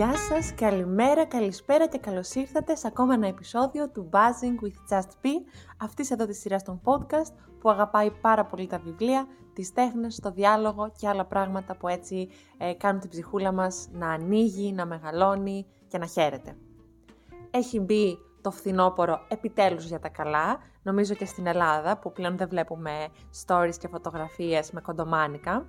Γεια σας, καλημέρα, καλησπέρα και καλώς ήρθατε σε ακόμα ένα επεισόδιο του Buzzing with Just Be, αυτής εδώ της σειράς των podcast που αγαπάει πάρα πολύ τα βιβλία, τις τέχνες, το διάλογο και άλλα πράγματα που έτσι ε, κάνουν την ψυχούλα μας να ανοίγει, να μεγαλώνει και να χαίρεται. Έχει μπει το φθινόπωρο επιτέλους για τα καλά, νομίζω και στην Ελλάδα που πλέον δεν βλέπουμε stories και φωτογραφίες με κοντομάνικα.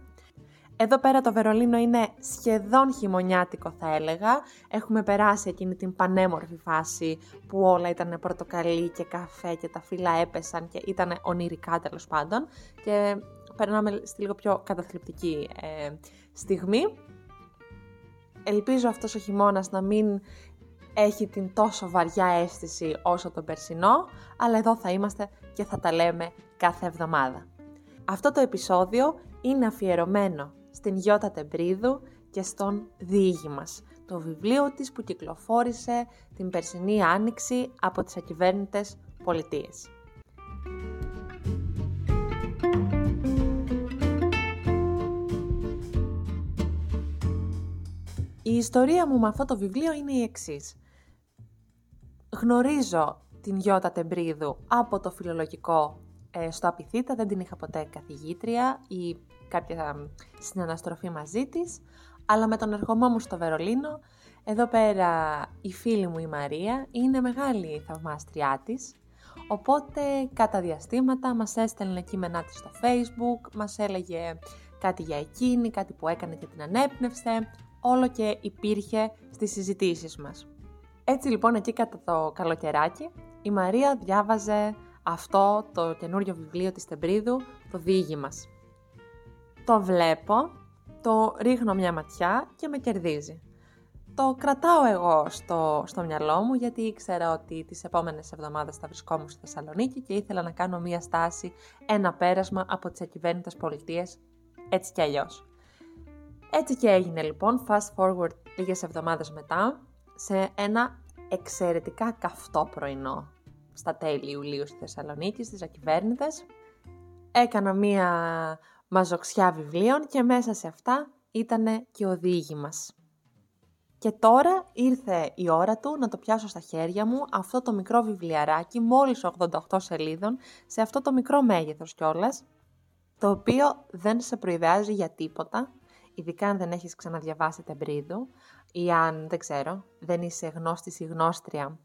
Εδώ πέρα το Βερολίνο είναι σχεδόν χειμωνιάτικο θα έλεγα. Έχουμε περάσει εκείνη την πανέμορφη φάση που όλα ήταν πορτοκαλί και καφέ και τα φύλλα έπεσαν και ήταν ονειρικά τέλος πάντων. Και περνάμε στη λίγο πιο καταθλιπτική ε, στιγμή. Ελπίζω αυτός ο χειμώνας να μην έχει την τόσο βαριά αίσθηση όσο το περσινό, αλλά εδώ θα είμαστε και θα τα λέμε κάθε εβδομάδα. Αυτό το επεισόδιο είναι αφιερωμένο στην Γιώτα Τεμπρίδου και στον Διήγη μας, το βιβλίο της που κυκλοφόρησε την περσινή άνοιξη από τις ακυβέρνητες πολιτείες. Η ιστορία μου με αυτό το βιβλίο είναι η εξής. Γνωρίζω την Γιώτα Τεμπρίδου από το φιλολογικό ε, στο Απιθύτα, δεν την είχα ποτέ καθηγήτρια ή κάποια συναναστροφή μαζί της, αλλά με τον ερχομό μου στο Βερολίνο, εδώ πέρα η φίλη μου η Μαρία είναι μεγάλη θαυμάστριά της, οπότε κατά διαστήματα μας έστελνε κείμενά της στο facebook, μας έλεγε κάτι για εκείνη, κάτι που έκανε και την ανέπνευσε, όλο και υπήρχε στις συζητήσεις μας. Έτσι λοιπόν εκεί κατά το καλοκαιράκι η Μαρία διάβαζε αυτό το καινούριο βιβλίο της Τεμπρίδου, το Δίγη μας. Το βλέπω, το ρίχνω μια ματιά και με κερδίζει. Το κρατάω εγώ στο, στο μυαλό μου γιατί ήξερα ότι τις επόμενες εβδομάδες θα βρισκόμουν στη Θεσσαλονίκη και ήθελα να κάνω μια στάση, ένα πέρασμα από τις ακυβέρνητες πολιτείες, έτσι κι αλλιώς. Έτσι και έγινε λοιπόν, fast forward λίγες εβδομάδες μετά, σε ένα εξαιρετικά καυτό πρωινό στα τέλη Ιουλίου στη Θεσσαλονίκη, στις ακυβέρνητες. Έκανα μία μαζοξιά βιβλίων και μέσα σε αυτά ήταν και ο διήγη μας. Και τώρα ήρθε η ώρα του να το πιάσω στα χέρια μου αυτό το μικρό βιβλιαράκι, μόλις 88 σελίδων, σε αυτό το μικρό μέγεθος κιόλας, το οποίο δεν σε προειδεάζει για τίποτα, ειδικά αν δεν έχεις ξαναδιαβάσει τεμπρίδου ή αν, δεν ξέρω, δεν είσαι γνώστης ή γνώστρια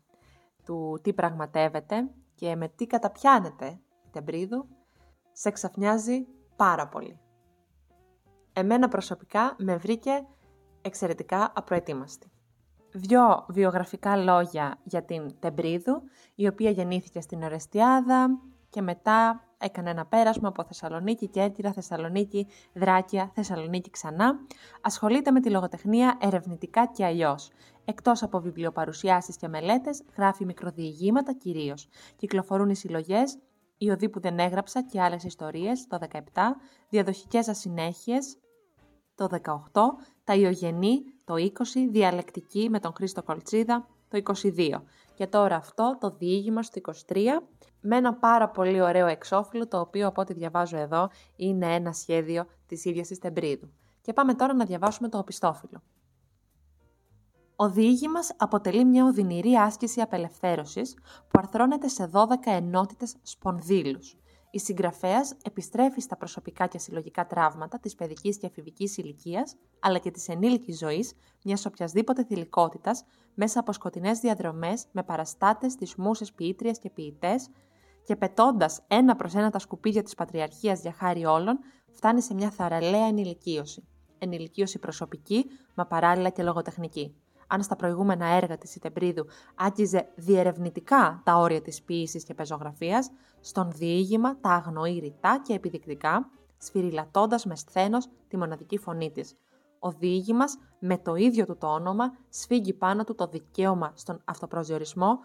του τι πραγματεύεται και με τι καταπιάνεται η τεμπρίδου, σε ξαφνιάζει πάρα πολύ. Εμένα προσωπικά με βρήκε εξαιρετικά απροετοίμαστη. Δυο βιογραφικά λόγια για την Τεμπρίδου, η οποία γεννήθηκε στην Ορεστιάδα και μετά έκανε ένα πέρασμα από Θεσσαλονίκη, Κέρκυρα, Θεσσαλονίκη, Δράκια, Θεσσαλονίκη ξανά. Ασχολείται με τη λογοτεχνία ερευνητικά και αλλιώς. Εκτός από βιβλιοπαρουσιάσεις και μελέτες, γράφει μικροδιηγήματα κυρίως. Κυκλοφορούν οι συλλογές «Η οδή που δεν έγραψα» και άλλες ιστορίες το 17, «Διαδοχικές ασυνέχειες» το 18, «Τα Ιωγενή» το 20, «Διαλεκτική» με τον Χρήστο Κολτσίδα το 22. Και τώρα αυτό το διήγημα στο 23 με ένα πάρα πολύ ωραίο εξώφυλλο το οποίο από ό,τι διαβάζω εδώ είναι ένα σχέδιο της ίδιας της Τεμπρίδου. Και πάμε τώρα να διαβάσουμε το οπιστόφυλλο. Ο διήγημα αποτελεί μια οδυνηρή άσκηση απελευθέρωσης που αρθρώνεται σε 12 ενότητες σπονδύλους. Η συγγραφέας επιστρέφει στα προσωπικά και συλλογικά τραύματα της παιδικής και εφηβική ηλικίας, αλλά και της ενήλικης ζωής μιας οποιασδήποτε θηλυκότητας, μέσα από σκοτεινές διαδρομές με παραστάτες, τις μουσες ποιήτριες και ποιητές, και πετώντας ένα προς ένα τα σκουπίδια της Πατριαρχίας για χάρη όλων, φτάνει σε μια θαραλέα ενηλικίωση. Ενηλικίωση προσωπική, μα παράλληλα και λογοτεχνική αν στα προηγούμενα έργα της Ιτεμπρίδου άγγιζε διερευνητικά τα όρια της ποίησης και πεζογραφίας, στον διήγημα τα αγνοεί ρητά και επιδεικτικά, σφυριλατώντας με σθένος τη μοναδική φωνή της. Ο διήγημας, με το ίδιο του το όνομα, σφίγγει πάνω του το δικαίωμα στον αυτοπροσδιορισμό,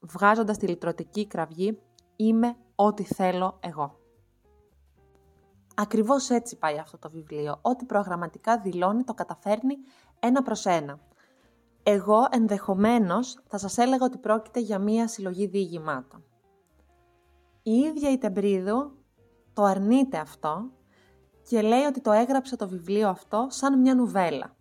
βγάζοντας τη λυτρωτική κραυγή «Είμαι ό,τι θέλω εγώ». Ακριβώς έτσι πάει αυτό το βιβλίο. Ό,τι προγραμματικά δηλώνει το καταφέρνει ένα προς ένα. Εγώ ενδεχομένως θα σας έλεγα ότι πρόκειται για μία συλλογή διηγημάτων. Η ίδια η Τεμπρίδου το αρνείται αυτό και λέει ότι το έγραψε το βιβλίο αυτό σαν μια νουβέλα.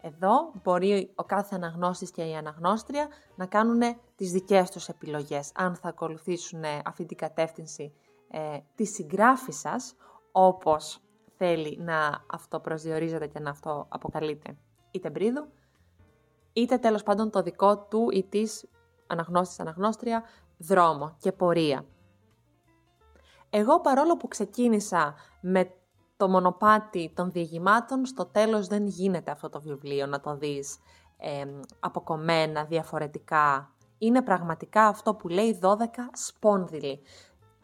Εδώ μπορεί ο κάθε αναγνώστης και η αναγνώστρια να κάνουν τις δικές τους επιλογές, αν θα ακολουθήσουν αυτή την κατεύθυνση ε, της συγγράφησας, όπως θέλει να αυτοπροσδιορίζεται και να αυτό αποκαλείται είτε μπρίδου, είτε τέλος πάντων το δικό του ή της αναγνώστης αναγνώστρια δρόμο και πορεία. Εγώ παρόλο που ξεκίνησα με το μονοπάτι των διηγημάτων, στο τέλος δεν γίνεται αυτό το βιβλίο να το δεις ε, αποκομμένα, διαφορετικά. Είναι πραγματικά αυτό που λέει 12 σπόνδυλοι.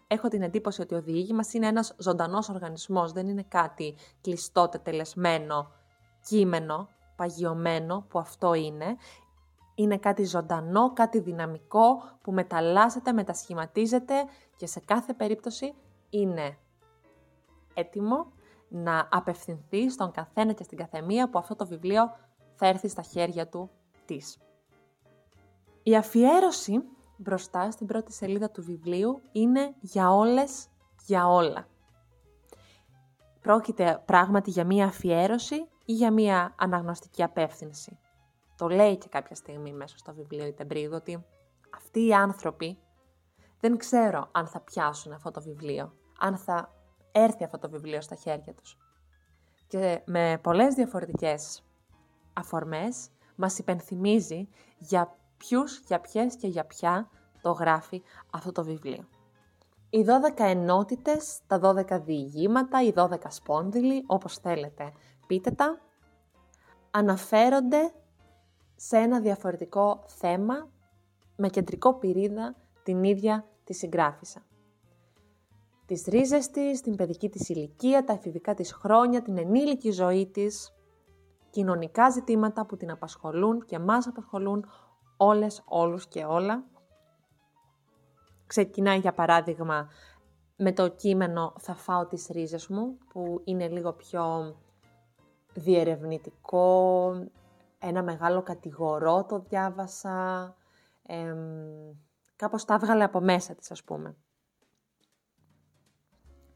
Έχω την εντύπωση ότι ο διήγημας είναι ένας ζωντανός οργανισμός, δεν είναι κάτι κλειστό, τετελεσμένο, κείμενο, παγιωμένο που αυτό είναι. Είναι κάτι ζωντανό, κάτι δυναμικό που μεταλλάσσεται, μετασχηματίζεται και σε κάθε περίπτωση είναι έτοιμο να απευθυνθεί στον καθένα και στην καθεμία που αυτό το βιβλίο θα έρθει στα χέρια του της. Η αφιέρωση μπροστά στην πρώτη σελίδα του βιβλίου είναι για όλες, για όλα. Πρόκειται πράγματι για μία αφιέρωση ή για μία αναγνωστική απεύθυνση. Το λέει και κάποια στιγμή μέσα στο βιβλίο η Τεμπρίδου ότι αυτοί οι άνθρωποι δεν ξέρω αν θα πιάσουν αυτό το βιβλίο, αν θα έρθει αυτό το βιβλίο στα χέρια τους. Και με πολλές διαφορετικές αφορμές μας υπενθυμίζει για ποιους, για ποιες και για ποια το γράφει αυτό το βιβλίο. Οι 12 ενότητες, τα 12 διηγήματα, οι 12 σπόνδυλοι, όπως θέλετε πείτε τα, αναφέρονται σε ένα διαφορετικό θέμα με κεντρικό πυρίδα την ίδια τη συγγράφησα τις ρίζες της, την παιδική της ηλικία, τα εφηβικά της χρόνια, την ενήλικη ζωή της, κοινωνικά ζητήματα που την απασχολούν και μας απασχολούν όλες, όλους και όλα. Ξεκινάει για παράδειγμα με το κείμενο «Θα φάω τις ρίζες μου» που είναι λίγο πιο διερευνητικό, ένα μεγάλο κατηγορό το διάβασα, εμ, κάπως τα έβγαλε από μέσα της ας πούμε.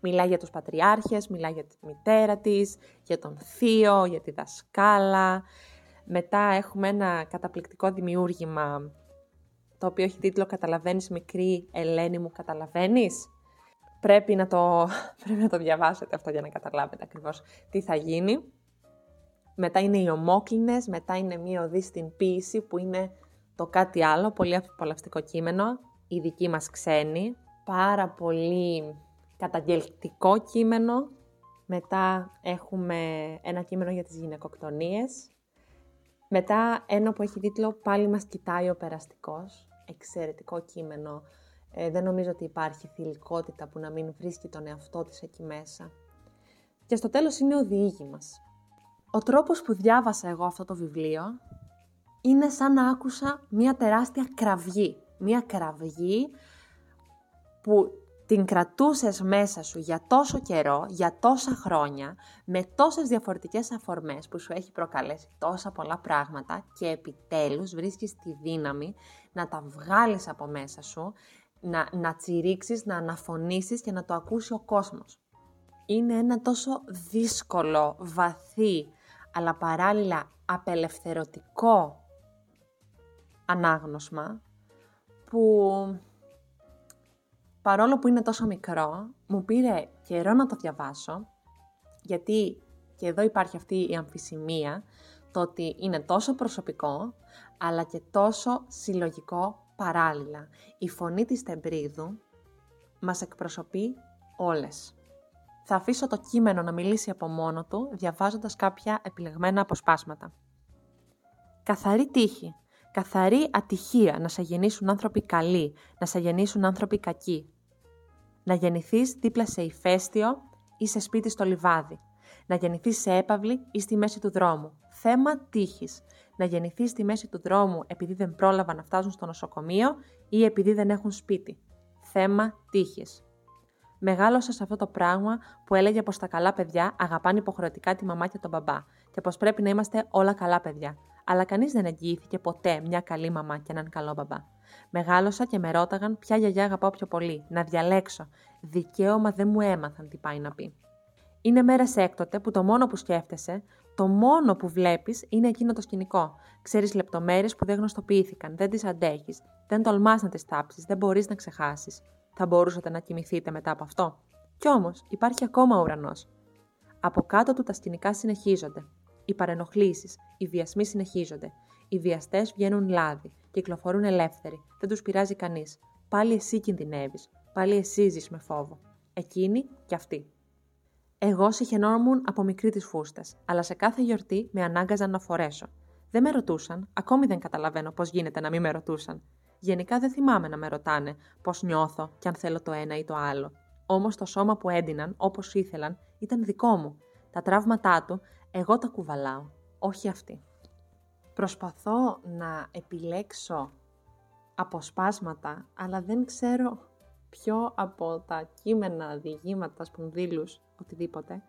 Μιλάει για τους πατριάρχες, μιλάει για τη μητέρα της, για τον θείο, για τη δασκάλα. Μετά έχουμε ένα καταπληκτικό δημιούργημα, το οποίο έχει τίτλο «Καταλαβαίνεις μικρή Ελένη μου, καταλαβαίνεις». Πρέπει να, το, πρέπει να το διαβάσετε αυτό για να καταλάβετε ακριβώς τι θα γίνει. Μετά είναι οι ομόκλινες, μετά είναι μία οδή στην ποίηση που είναι το κάτι άλλο, πολύ απολαυστικό κείμενο, η δική μας ξένη, πάρα πολύ καταγγελτικό κείμενο. Μετά έχουμε ένα κείμενο για τις γυναικοκτονίες. Μετά ένα που έχει τίτλο «Πάλι μας κοιτάει ο περαστικός». Εξαιρετικό κείμενο. Ε, δεν νομίζω ότι υπάρχει θηλυκότητα που να μην βρίσκει τον εαυτό της εκεί μέσα. Και στο τέλος είναι ο διήγημας. Ο τρόπος που διάβασα εγώ αυτό το βιβλίο είναι σαν να άκουσα μία τεράστια κραυγή. Μία κραυγή που την κρατούσες μέσα σου για τόσο καιρό, για τόσα χρόνια, με τόσες διαφορετικές αφορμές που σου έχει προκαλέσει τόσα πολλά πράγματα και επιτέλους βρίσκεις τη δύναμη να τα βγάλεις από μέσα σου, να, να τσιρίξεις, να αναφωνήσεις και να το ακούσει ο κόσμος. Είναι ένα τόσο δύσκολο, βαθύ, αλλά παράλληλα απελευθερωτικό ανάγνωσμα που παρόλο που είναι τόσο μικρό, μου πήρε καιρό να το διαβάσω, γιατί και εδώ υπάρχει αυτή η αμφισημία, το ότι είναι τόσο προσωπικό, αλλά και τόσο συλλογικό παράλληλα. Η φωνή της Τεμπρίδου μας εκπροσωπεί όλες. Θα αφήσω το κείμενο να μιλήσει από μόνο του, διαβάζοντας κάποια επιλεγμένα αποσπάσματα. Καθαρή τύχη, καθαρή ατυχία να σε γεννήσουν άνθρωποι καλοί, να σε γεννήσουν άνθρωποι κακοί, να γεννηθείς δίπλα σε ηφαίστειο ή σε σπίτι στο λιβάδι. Να γεννηθείς σε έπαυλη ή στη μέση του δρόμου. Θέμα τύχης. Να γεννηθείς στη μέση του δρόμου επειδή δεν πρόλαβαν να φτάσουν στο νοσοκομείο ή επειδή δεν έχουν σπίτι. Θέμα τύχης. Μεγάλωσα σε αυτό το πράγμα που έλεγε πως τα καλά παιδιά αγαπάνε υποχρεωτικά τη μαμά και τον μπαμπά και πως πρέπει να είμαστε όλα καλά παιδιά. Αλλά κανείς δεν εγγυήθηκε ποτέ μια καλή μαμά και έναν καλό μπαμπά. Μεγάλωσα και με ρώταγαν ποια γιαγιά αγαπάω πιο πολύ, να διαλέξω. Δικαίωμα δεν μου έμαθαν τι πάει να πει. Είναι μέρες έκτοτε που το μόνο που σκέφτεσαι Το μόνο που βλέπεις είναι εκείνο το σκηνικό. Ξέρεις λεπτομέρειες που δεν γνωστοποιήθηκαν, δεν τις αντέχεις, δεν τολμάς να τις τάψεις, δεν μπορείς να ξεχάσεις. Θα μπορούσατε να κοιμηθείτε μετά από αυτό. Κι όμως υπάρχει ακόμα ουρανός. Από κάτω του τα σκηνικά συνεχίζονται. Οι παρενοχλήσεις, οι βιασμοί συνεχίζονται. Οι βιαστές βγαίνουν λάδι, κυκλοφορούν ελεύθεροι, δεν τους πειράζει κανείς. Πάλι εσύ κινδυνεύεις. Πάλι εσύ ζεις με φόβο. Εκείνη και αυτή. Εγώ συχαινόμουν από μικρή της φούστας, αλλά σε κάθε γιορτή με ανάγκαζαν να φορέσω. Δεν με ρωτούσαν, ακόμη δεν καταλαβαίνω πώς γίνεται να μην με ρωτούσαν. Γενικά δεν θυμάμαι να με ρωτάνε πώς νιώθω και αν θέλω το ένα ή το άλλο. Όμως το σώμα που έντυναν όπως ήθελαν ήταν δικό μου. Τα τραύματά του εγώ τα κουβαλάω, όχι αυτή. Προσπαθώ να επιλέξω αποσπάσματα, αλλά δεν ξέρω ποιο από τα κείμενα, διηγήματα, σπονδύλους, οτιδήποτε,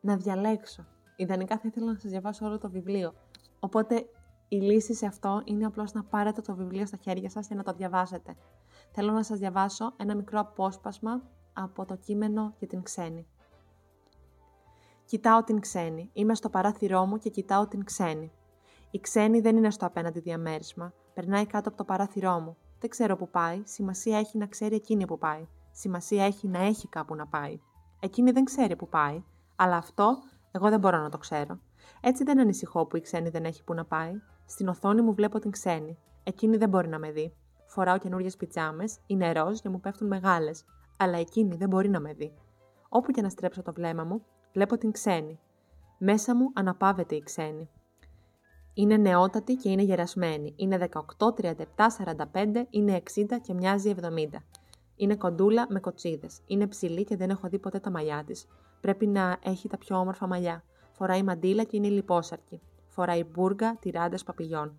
να διαλέξω. Ιδανικά θα ήθελα να σας διαβάσω όλο το βιβλίο. Οπότε η λύση σε αυτό είναι απλώς να πάρετε το βιβλίο στα χέρια σας και να το διαβάσετε. Θέλω να σας διαβάσω ένα μικρό απόσπασμα από το κείμενο για την ξένη. Κοιτάω την ξένη. Είμαι στο παράθυρό μου και κοιτάω την ξένη. Η ξένη δεν είναι στο απέναντι διαμέρισμα. Περνάει κάτω από το παράθυρό μου. Δεν ξέρω που πάει. Σημασία έχει να ξέρει εκείνη που πάει. Σημασία έχει να έχει κάπου να πάει. Εκείνη δεν ξέρει που πάει. Αλλά αυτό εγώ δεν μπορώ να το ξέρω. Έτσι δεν ανησυχώ που η ξένη δεν έχει που να πάει. Στην οθόνη μου βλέπω την ξένη. Εκείνη δεν μπορεί να με δει. Φοράω καινούριες πιτζάμες, είναι ροζ και μου πέφτουν μεγάλες. Αλλά εκείνη δεν μπορεί να με δει. Όπου και να στρέψω το βλέμμα μου, Βλέπω την ξένη. Μέσα μου αναπαύεται η ξένη. Είναι νεότατη και είναι γερασμένη. Είναι 18, 37, 45, είναι 60 και μοιάζει 70. Είναι κοντούλα με κοτσίδες. Είναι ψηλή και δεν έχω δει ποτέ τα μαλλιά της. Πρέπει να έχει τα πιο όμορφα μαλλιά. Φοράει μαντίλα και είναι λιπόσαρκη. Φοράει μπουργκα, τυράντες παπηγιών.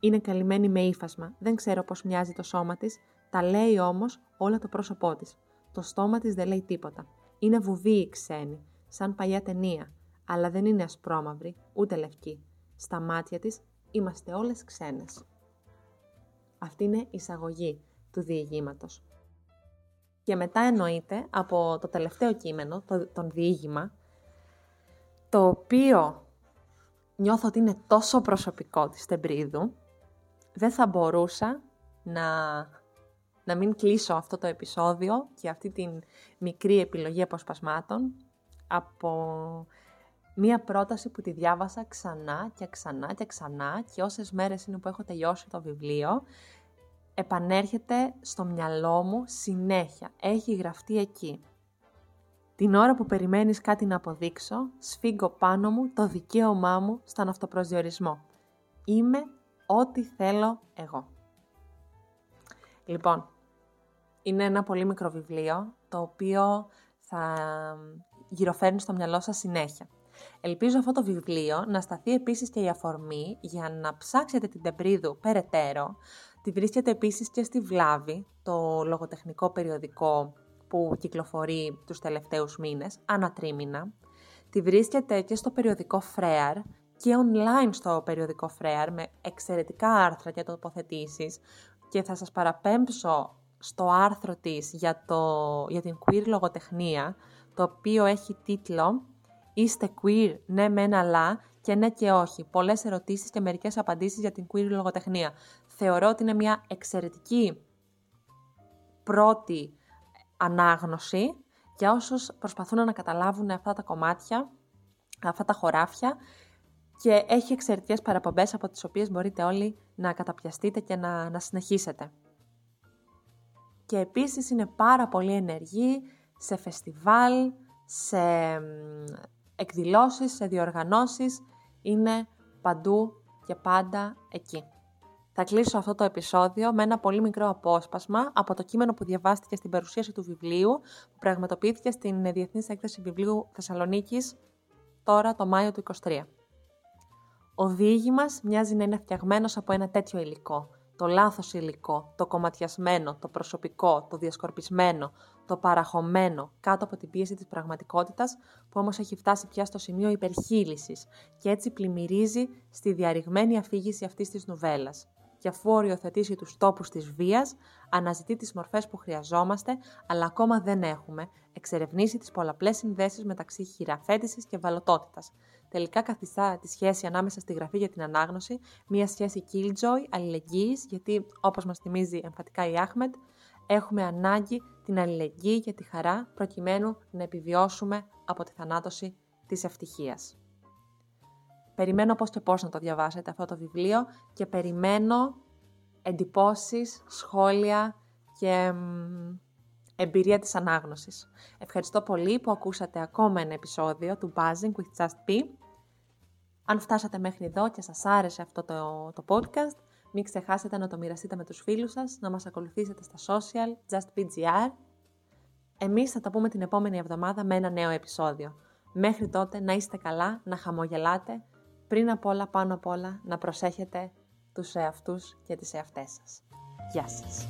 Είναι καλυμμένη με ύφασμα. Δεν ξέρω πώς μοιάζει το σώμα της. Τα λέει όμως όλα το πρόσωπό της. Το στόμα της δεν λέει τίποτα. Είναι βουβή η ξένη σαν παλιά ταινία, αλλά δεν είναι ασπρόμαυρη, ούτε λευκή. Στα μάτια της είμαστε όλες ξένες. Αυτή είναι η εισαγωγή του διηγήματος. Και μετά εννοείται από το τελευταίο κείμενο, το, τον διήγημα, το οποίο νιώθω ότι είναι τόσο προσωπικό της Τεμπρίδου, δεν θα μπορούσα να, να μην κλείσω αυτό το επεισόδιο και αυτή την μικρή επιλογή αποσπασμάτων από μία πρόταση που τη διάβασα ξανά και ξανά και ξανά και όσες μέρες είναι που έχω τελειώσει το βιβλίο, επανέρχεται στο μυαλό μου συνέχεια. Έχει γραφτεί εκεί. Την ώρα που περιμένεις κάτι να αποδείξω, σφίγγω πάνω μου το δικαίωμά μου στον αυτοπροσδιορισμό. Είμαι ό,τι θέλω εγώ. Λοιπόν, είναι ένα πολύ μικρό βιβλίο, το οποίο θα γυροφέρνει στο μυαλό σας συνέχεια. Ελπίζω αυτό το βιβλίο να σταθεί επίσης και η αφορμή για να ψάξετε την Τεμπρίδου περαιτέρω. Τη βρίσκεται επίσης και στη Βλάβη, το λογοτεχνικό περιοδικό που κυκλοφορεί τους τελευταίους μήνες, ανατρίμηνα. Τη βρίσκεται και στο περιοδικό Φρέαρ και online στο περιοδικό Φρέαρ με εξαιρετικά άρθρα και τοποθετήσεις και θα σας παραπέμψω στο άρθρο της για, το, για την queer λογοτεχνία το οποίο έχει τίτλο «Είστε queer, ναι μεν αλλά και ναι και όχι. Πολλές ερωτήσεις και μερικές απαντήσεις για την queer λογοτεχνία». Θεωρώ ότι είναι μια εξαιρετική πρώτη ανάγνωση για όσους προσπαθούν να καταλάβουν αυτά τα κομμάτια, αυτά τα χωράφια και έχει εξαιρετικές παραπομπές από τις οποίες μπορείτε όλοι να καταπιαστείτε και να, να συνεχίσετε. Και επίσης είναι πάρα πολύ ενεργή σε φεστιβάλ, σε εκδηλώσεις, σε διοργανώσεις, είναι παντού και πάντα εκεί. Θα κλείσω αυτό το επεισόδιο με ένα πολύ μικρό απόσπασμα από το κείμενο που διαβάστηκε στην παρουσίαση του βιβλίου που πραγματοποιήθηκε στην Διεθνής Έκθεση Βιβλίου Θεσσαλονίκης τώρα το Μάιο του 2023. Ο διήγη μας μοιάζει να είναι φτιαγμένος από ένα τέτοιο υλικό. Το λάθος υλικό, το κομματιασμένο, το προσωπικό, το διασκορπισμένο, το παραχωμένο κάτω από την πίεση της πραγματικότητας που όμως έχει φτάσει πια στο σημείο υπερχείλησης και έτσι πλημμυρίζει στη διαρριγμένη αφήγηση αυτής της νουβέλας. Και αφού οριοθετήσει τους τόπους της βίας, αναζητεί τις μορφές που χρειαζόμαστε, αλλά ακόμα δεν έχουμε, εξερευνήσει τις πολλαπλές συνδέσεις μεταξύ χειραφέτησης και βαλωτότητας. Τελικά καθιστά τη σχέση ανάμεσα στη γραφή για την ανάγνωση, μια σχέση killjoy, αλληλεγγύης, γιατί όπως μας θυμίζει εμφατικά η Άχμεντ, έχουμε ανάγκη την αλληλεγγύη και τη χαρά προκειμένου να επιβιώσουμε από τη θανάτωση της ευτυχίας. Περιμένω πώς και πώς να το διαβάσετε αυτό το βιβλίο και περιμένω εντυπώσεις, σχόλια και εμπειρία της ανάγνωσης. Ευχαριστώ πολύ που ακούσατε ακόμα ένα επεισόδιο του Buzzing with Just Be. Αν φτάσατε μέχρι εδώ και σας άρεσε αυτό το, το podcast, μην ξεχάσετε να το μοιραστείτε με τους φίλους σας, να μας ακολουθήσετε στα social, justbgr. Εμείς θα τα πούμε την επόμενη εβδομάδα με ένα νέο επεισόδιο. Μέχρι τότε να είστε καλά, να χαμογελάτε, πριν απ' όλα, πάνω απ' όλα, να προσέχετε τους εαυτούς και τις εαυτές σας. Γεια σας!